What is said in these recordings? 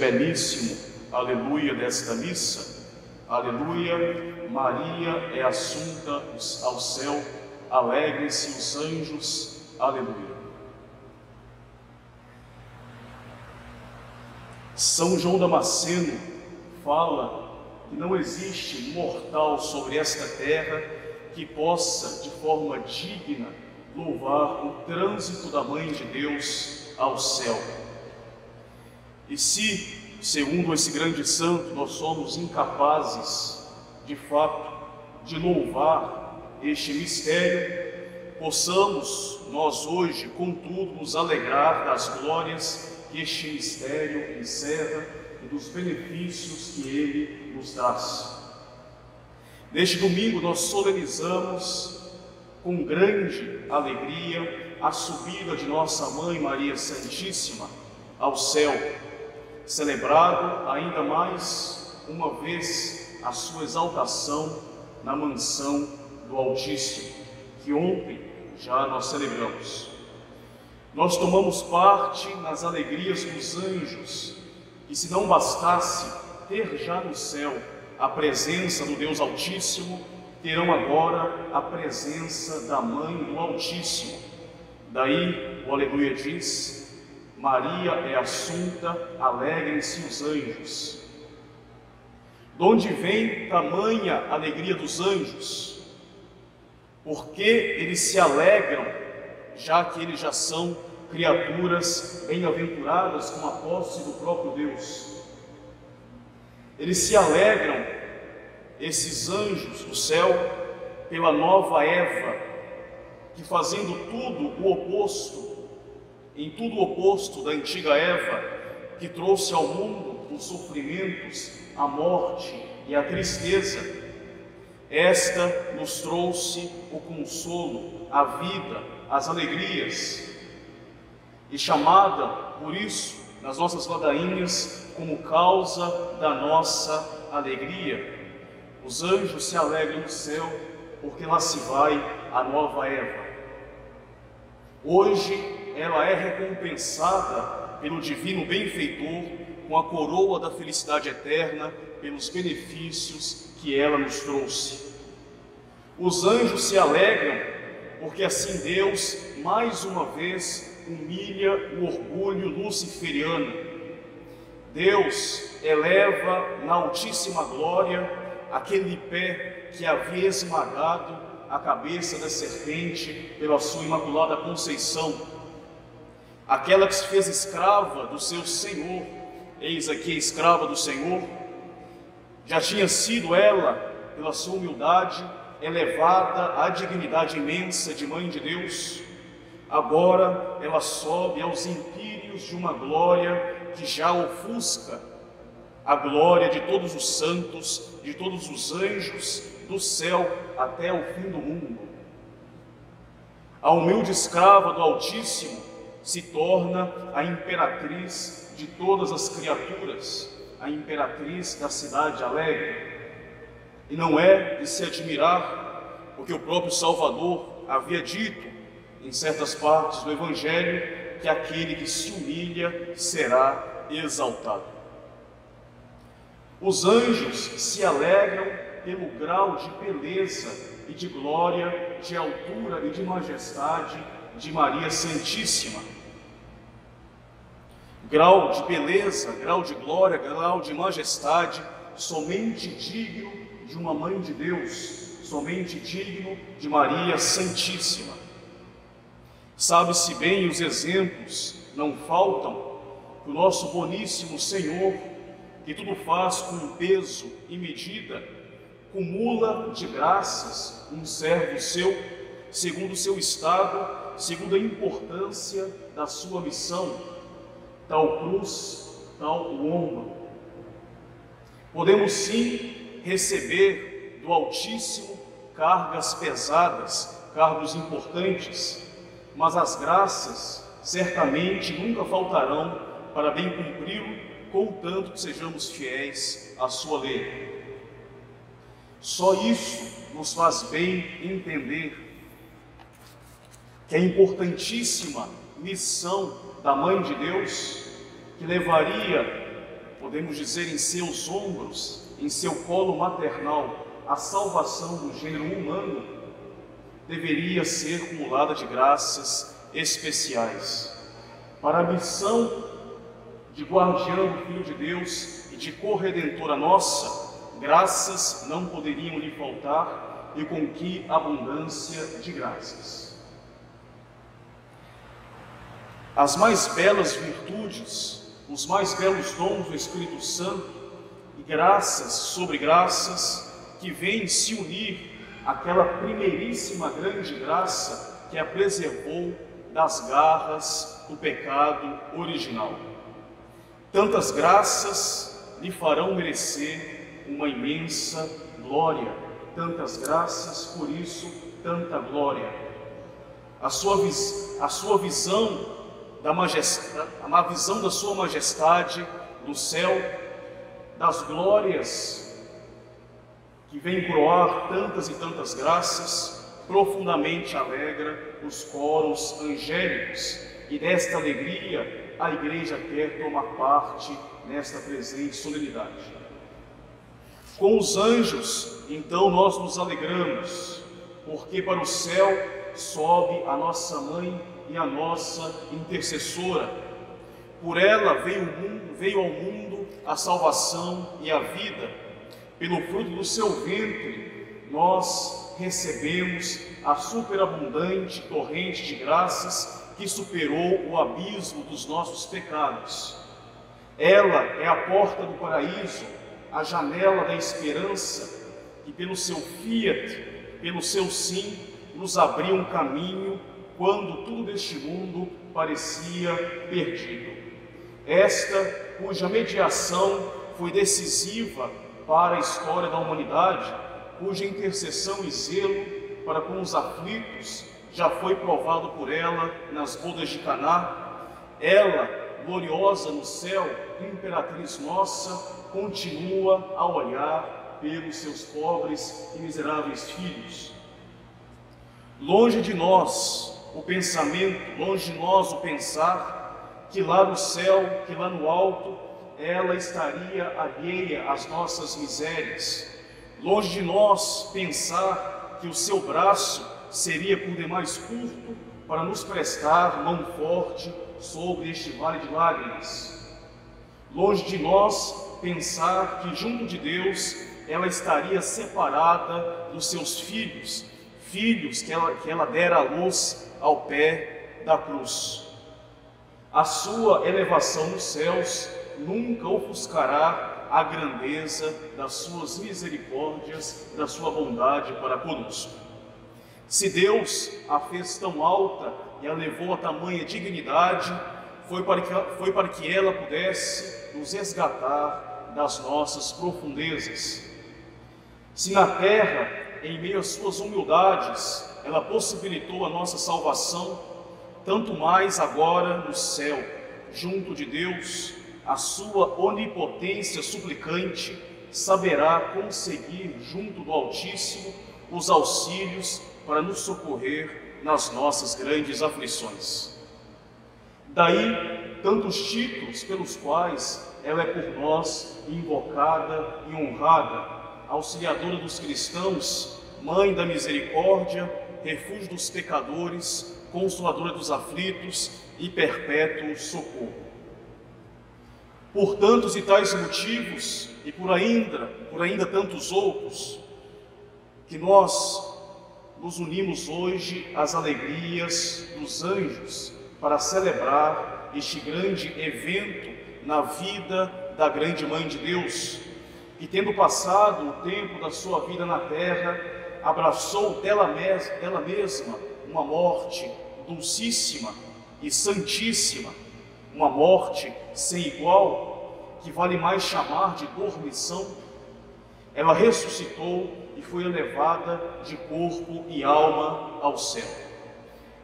belíssimo aleluia desta missa, aleluia, Maria é assunta ao céu, alegrem-se os anjos, aleluia. São João Damasceno fala que não existe mortal sobre esta terra que possa, de forma digna, louvar o trânsito da Mãe de Deus ao céu. E se, segundo esse grande santo, nós somos incapazes, de fato, de louvar este mistério, possamos nós hoje, contudo, nos alegrar das glórias que este mistério encerra e dos benefícios que ele nos traz. Neste domingo nós solenizamos com grande alegria a subida de nossa mãe Maria Santíssima ao céu, celebrado ainda mais uma vez a sua exaltação na mansão do Altíssimo, que ontem já nós celebramos. Nós tomamos parte nas alegrias dos anjos, e se não bastasse ter já no céu a presença do Deus Altíssimo, terão agora a presença da Mãe do Altíssimo. Daí o Aleluia diz: Maria é assunta, alegrem-se os anjos. De onde vem tamanha alegria dos anjos? Porque eles se alegram, já que eles já são criaturas bem-aventuradas com a posse do próprio Deus. Eles se alegram, esses anjos do céu, pela nova Eva, que fazendo tudo o oposto, em tudo o oposto da antiga Eva, que trouxe ao mundo os sofrimentos, a morte e a tristeza, esta nos trouxe o consolo, a vida, as alegrias, e chamada, por isso, nas nossas ladainhas, como causa da nossa alegria. Os anjos se alegram no céu, porque lá se vai a nova Eva. Hoje ela é recompensada pelo divino benfeitor com a coroa da felicidade eterna pelos benefícios que ela nos trouxe. Os anjos se alegram porque assim Deus mais uma vez humilha o orgulho luciferiano. Deus eleva na altíssima glória aquele pé que havia esmagado a cabeça da serpente pela sua imaculada conceição. Aquela que se fez escrava do seu Senhor, eis aqui a escrava do Senhor, já tinha sido ela, pela sua humildade, elevada à dignidade imensa de Mãe de Deus. Agora ela sobe aos empíreos de uma glória que já ofusca a glória de todos os santos, de todos os anjos, do céu até o fim do mundo. A humilde escrava do Altíssimo se torna a imperatriz de todas as criaturas, a imperatriz da cidade alegre. E não é de se admirar, porque o próprio Salvador havia dito em certas partes do Evangelho que aquele que se humilha será exaltado. Os anjos se alegram pelo grau de beleza e de glória, de altura e de majestade de Maria Santíssima. Grau de beleza, grau de glória, grau de majestade, somente digno de uma mãe de Deus, somente digno de Maria Santíssima. Sabe-se bem, os exemplos não faltam, o nosso boníssimo Senhor, que tudo faz com peso e medida, cumula de graças um servo seu, segundo o seu estado, segundo a importância da sua missão, tal cruz, tal o ombro. Podemos sim receber do Altíssimo cargas pesadas, cargos importantes, mas as graças certamente nunca faltarão para bem cumpri-lo, contanto que sejamos fiéis à sua lei. Só isso nos faz bem entender que a importantíssima missão da Mãe de Deus, que levaria, podemos dizer, em seus ombros, em seu colo maternal, a salvação do gênero humano, deveria ser cumulada de graças especiais para a missão de guardião do Filho de Deus e de corredentora nossa, graças não poderiam lhe faltar e com que abundância de graças. As mais belas virtudes, os mais belos dons do Espírito Santo e graças sobre graças que vêm se unir àquela primeiríssima grande graça que a preservou das garras do pecado original. Tantas graças lhe farão merecer uma imensa glória, tantas graças, por isso, tanta glória. A sua, a sua visão da majestade, a visão da sua majestade no céu, das glórias que vem coroar tantas e tantas graças, profundamente alegra os coros angélicos e desta alegria a igreja quer tomar parte nesta presente solenidade. Com os anjos, então nós nos alegramos, porque para o céu sobe a nossa mãe e a nossa intercessora. Por ela veio, mundo, veio ao mundo a salvação e a vida pelo fruto do seu ventre, nós recebemos a superabundante torrente de graças que superou o abismo dos nossos pecados. Ela é a porta do paraíso, a janela da esperança, que pelo seu fiat, pelo seu sim, nos abriu um caminho quando tudo deste mundo parecia perdido. Esta, cuja mediação foi decisiva para a história da humanidade, cuja intercessão e zelo para com os aflitos já foi provado por ela nas bodas de Caná. Ela, gloriosa no céu, imperatriz nossa, continua a olhar pelos seus pobres e miseráveis filhos. Longe de nós o pensamento, longe de nós o pensar que lá no céu, que lá no alto, ela estaria alheia às nossas misérias. Longe de nós pensar que o seu braço seria por demais curto para nos prestar mão forte sobre este vale de lágrimas. Longe de nós pensar que junto de Deus ela estaria separada dos seus filhos, filhos que ela, que ela dera à luz ao pé da cruz. A sua elevação nos céus nunca ofuscará a grandeza das suas misericórdias, da sua bondade para conosco. Se Deus a fez tão alta e a levou a tamanha dignidade, foi para que, foi para que ela pudesse nos resgatar das nossas profundezas. Se na terra, em meio às suas humildades, ela possibilitou a nossa salvação, tanto mais agora no céu, junto de Deus, a sua onipotência suplicante saberá conseguir junto do Altíssimo os auxílios para nos socorrer nas nossas grandes aflições. Daí tantos títulos pelos quais ela é por nós invocada e honrada, auxiliadora dos cristãos, mãe da misericórdia, refúgio dos pecadores, consoladora dos aflitos e perpétuo socorro. Por tantos e tais motivos, e por ainda, por ainda tantos outros, que nós nos unimos hoje às alegrias dos anjos para celebrar este grande evento na vida da grande Mãe de Deus, que tendo passado o tempo da sua vida na terra, abraçou dela, mes dela mesma uma morte dulcíssima e santíssima, uma morte sem igual, que vale mais chamar de dormição, ela ressuscitou e foi elevada de corpo e alma ao céu.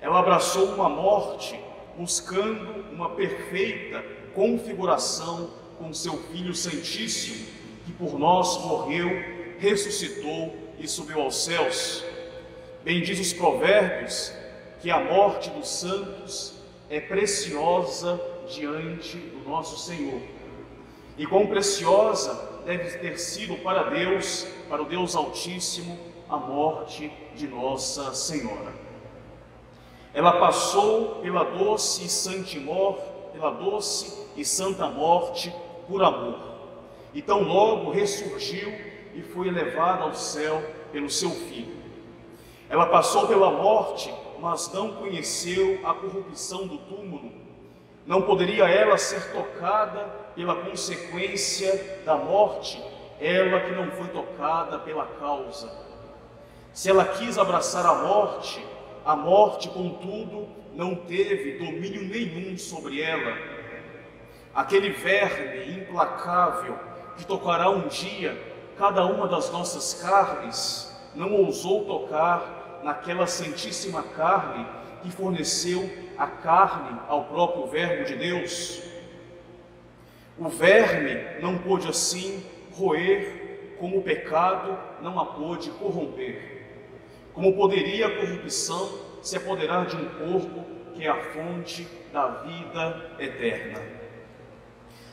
Ela abraçou uma morte buscando uma perfeita configuração com seu Filho Santíssimo, que por nós morreu, ressuscitou e subiu aos céus. Bem diz os provérbios que a morte dos santos é preciosa diante do nosso Senhor. E quão preciosa deve ter sido para Deus, para o Deus Altíssimo, a morte de Nossa Senhora. Ela passou pela doce e santa morte, pela doce e santa morte por amor. E tão logo ressurgiu e foi elevada ao céu pelo seu filho. Ela passou pela morte, mas não conheceu a corrupção do túmulo. Não poderia ela ser tocada pela consequência da morte, ela que não foi tocada pela causa. Se ela quis abraçar a morte, a morte, contudo, não teve domínio nenhum sobre ela. Aquele verme implacável que tocará um dia cada uma das nossas carnes, não ousou tocar naquela santíssima carne que forneceu a carne ao próprio Verbo de Deus. O verme não pôde assim roer, como o pecado não a pôde corromper. Como poderia a corrupção se apoderar de um corpo que é a fonte da vida eterna?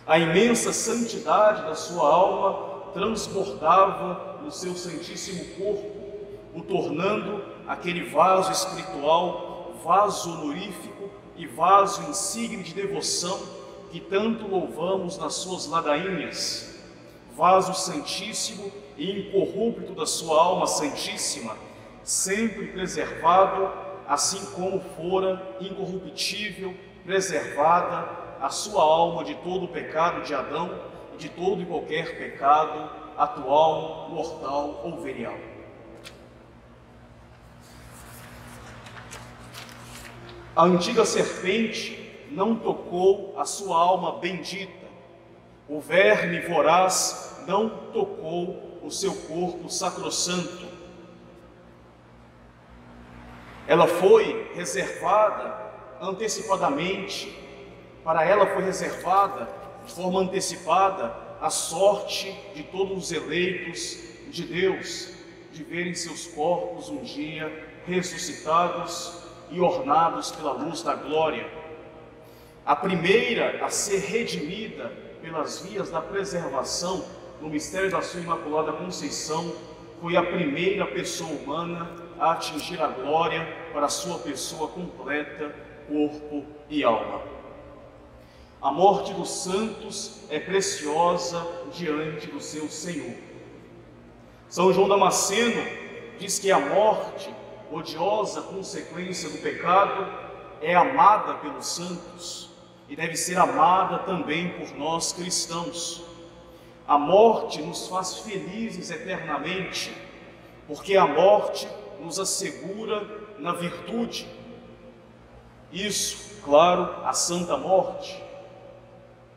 A imensa santidade da sua alma transbordava no seu santíssimo corpo, o tornando aquele vaso espiritual, vaso honorífico e vaso insigne de devoção que tanto louvamos nas suas ladainhas, vaso santíssimo e incorrupto da sua alma santíssima, sempre preservado, assim como fora incorruptível, preservada a sua alma de todo o pecado de Adão e de todo e qualquer pecado atual, mortal ou venial. A antiga serpente não tocou a sua alma bendita, o verme voraz não tocou o seu corpo sacrossanto, ela foi reservada antecipadamente, para ela foi reservada de forma antecipada a sorte de todos os eleitos de Deus, de verem seus corpos um dia ressuscitados e ornados pela luz da glória. A primeira a ser redimida pelas vias da preservação no mistério da sua Imaculada Conceição foi a primeira pessoa humana a atingir a glória para a sua pessoa completa, corpo e alma. A morte dos santos é preciosa diante do seu Senhor. São João Damasceno diz que a morte, odiosa consequência do pecado, é amada pelos santos e deve ser amada também por nós cristãos. A morte nos faz felizes eternamente, porque a morte nos assegura na virtude. Isso, claro, a santa morte,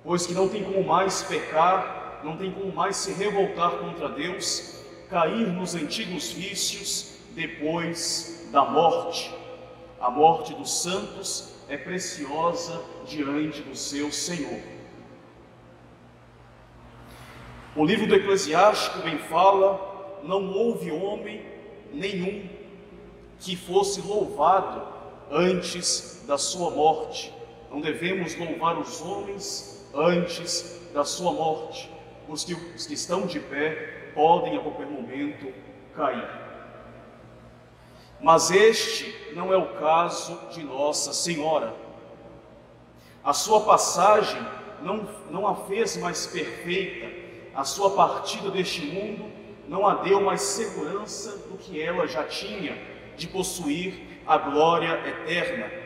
pois que não tem como mais pecar, não tem como mais se revoltar contra Deus, cair nos antigos vícios depois da morte. A morte dos santos é preciosa diante do seu Senhor. O livro do Eclesiástico bem fala: não houve homem nenhum que fosse louvado antes da sua morte. Não devemos louvar os homens antes da sua morte. Os que, os que estão de pé podem a qualquer momento cair. Mas este não é o caso de Nossa Senhora. A sua passagem não, não a fez mais perfeita, a sua partida deste mundo não a deu mais segurança do que ela já tinha de possuir a glória eterna.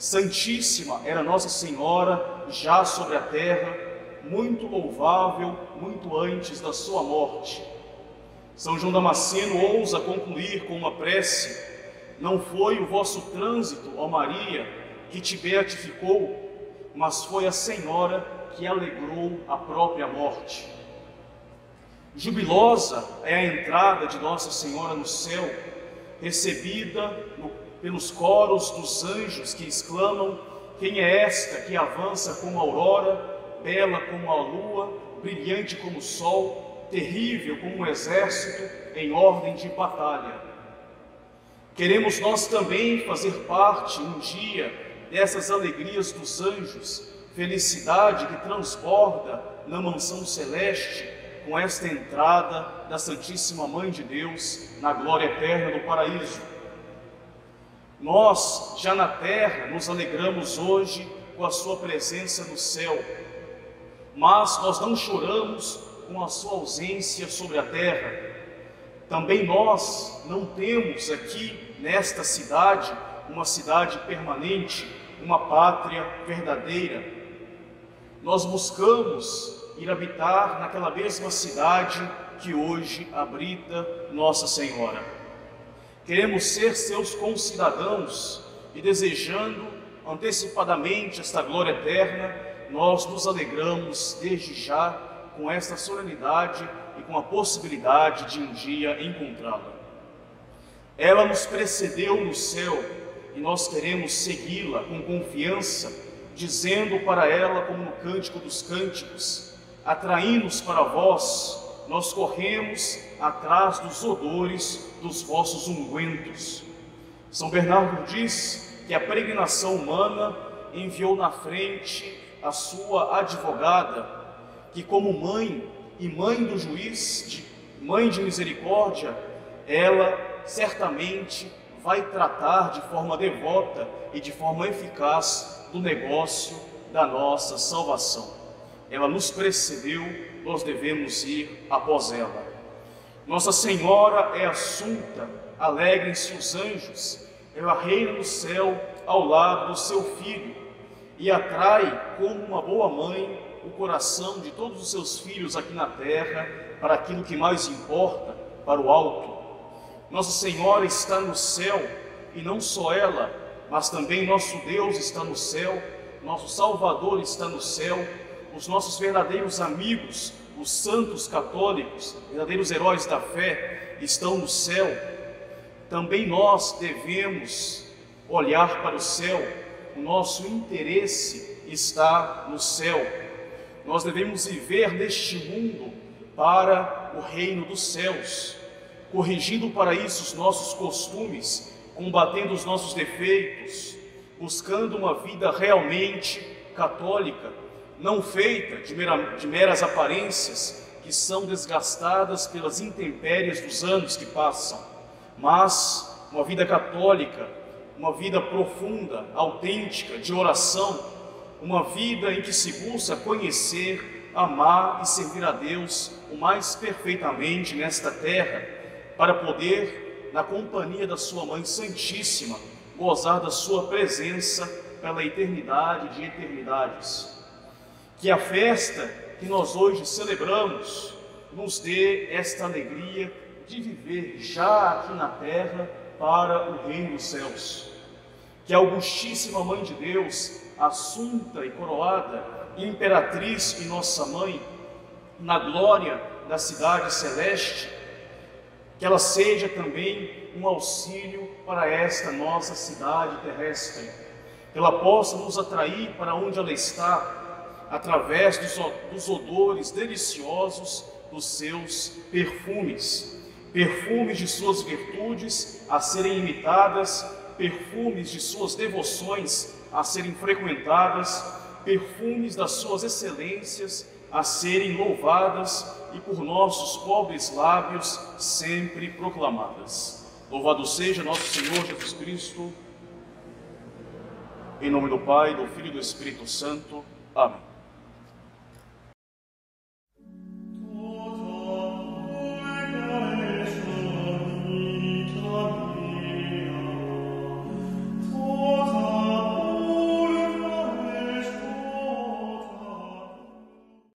Santíssima era Nossa Senhora já sobre a terra, muito louvável, muito antes da sua morte. São João Damasceno ousa concluir com uma prece: Não foi o vosso trânsito, ó Maria, que te beatificou, mas foi a Senhora que alegrou a própria morte. Jubilosa é a entrada de Nossa Senhora no céu, recebida no, pelos coros dos anjos que exclamam: Quem é esta que avança como a aurora, bela como a lua, brilhante como o sol, terrível como um exército em ordem de batalha? Queremos nós também fazer parte um dia dessas alegrias dos anjos felicidade que transborda na mansão celeste com esta entrada da Santíssima Mãe de Deus na glória eterna do paraíso. Nós, já na terra, nos alegramos hoje com a Sua presença no céu, mas nós não choramos com a Sua ausência sobre a terra. Também nós não temos aqui nesta cidade uma cidade permanente, uma pátria verdadeira. Nós buscamos ir habitar naquela mesma cidade que hoje habita Nossa Senhora. Queremos ser seus concidadãos e desejando antecipadamente esta glória eterna, nós nos alegramos desde já com esta solenidade e com a possibilidade de um dia encontrá-la. Ela nos precedeu no céu e nós queremos segui-la com confiança, dizendo para ela, como no Cântico dos Cânticos: Atraí-nos para vós, nós corremos atrás dos odores dos vossos ungüentos. São Bernardo diz que a peregrinação humana enviou na frente a sua advogada, que, como mãe e mãe do juiz, de, mãe de misericórdia, ela certamente vai tratar de forma devota e de forma eficaz do negócio da nossa salvação. Ela nos precedeu, nós devemos ir após ela. Nossa Senhora é assunta, alegrem-se os anjos, ela reina no céu ao lado do seu filho e atrai, como uma boa mãe, o coração de todos os seus filhos aqui na terra para aquilo que mais importa, para o alto. Nossa Senhora está no céu e não só ela, mas também nosso Deus está no céu, nosso Salvador está no céu, os nossos verdadeiros amigos, os santos católicos, verdadeiros heróis da fé, estão no céu. Também nós devemos olhar para o céu, o nosso interesse está no céu. Nós devemos viver neste mundo para o reino dos céus corrigindo para isso os nossos costumes, combatendo os nossos defeitos, buscando uma vida realmente católica, não feita de, mera, de meras aparências que são desgastadas pelas intempéries dos anos que passam, mas uma vida católica, uma vida profunda, autêntica, de oração, uma vida em que se busca conhecer, amar e servir a Deus o mais perfeitamente nesta terra para poder, na companhia da Sua Mãe Santíssima, gozar da Sua presença pela eternidade de eternidades. Que a festa que nós hoje celebramos nos dê esta alegria de viver já aqui na terra para o Reino dos Céus. Que a Augustíssima Mãe de Deus, assunta e coroada, imperatriz e nossa mãe, na glória da cidade celeste, que ela seja também um auxílio para esta nossa cidade terrestre, que ela possa nos atrair para onde ela está, através dos, odores deliciosos dos seus perfumes, perfumes de suas virtudes a serem imitadas, perfumes de suas devoções a serem frequentadas, perfumes das suas excelências a serem louvadas e por nossos pobres lábios sempre proclamadas. Louvado seja nosso Senhor Jesus Cristo. Em nome do Pai, do Filho e do Espírito Santo. Amém.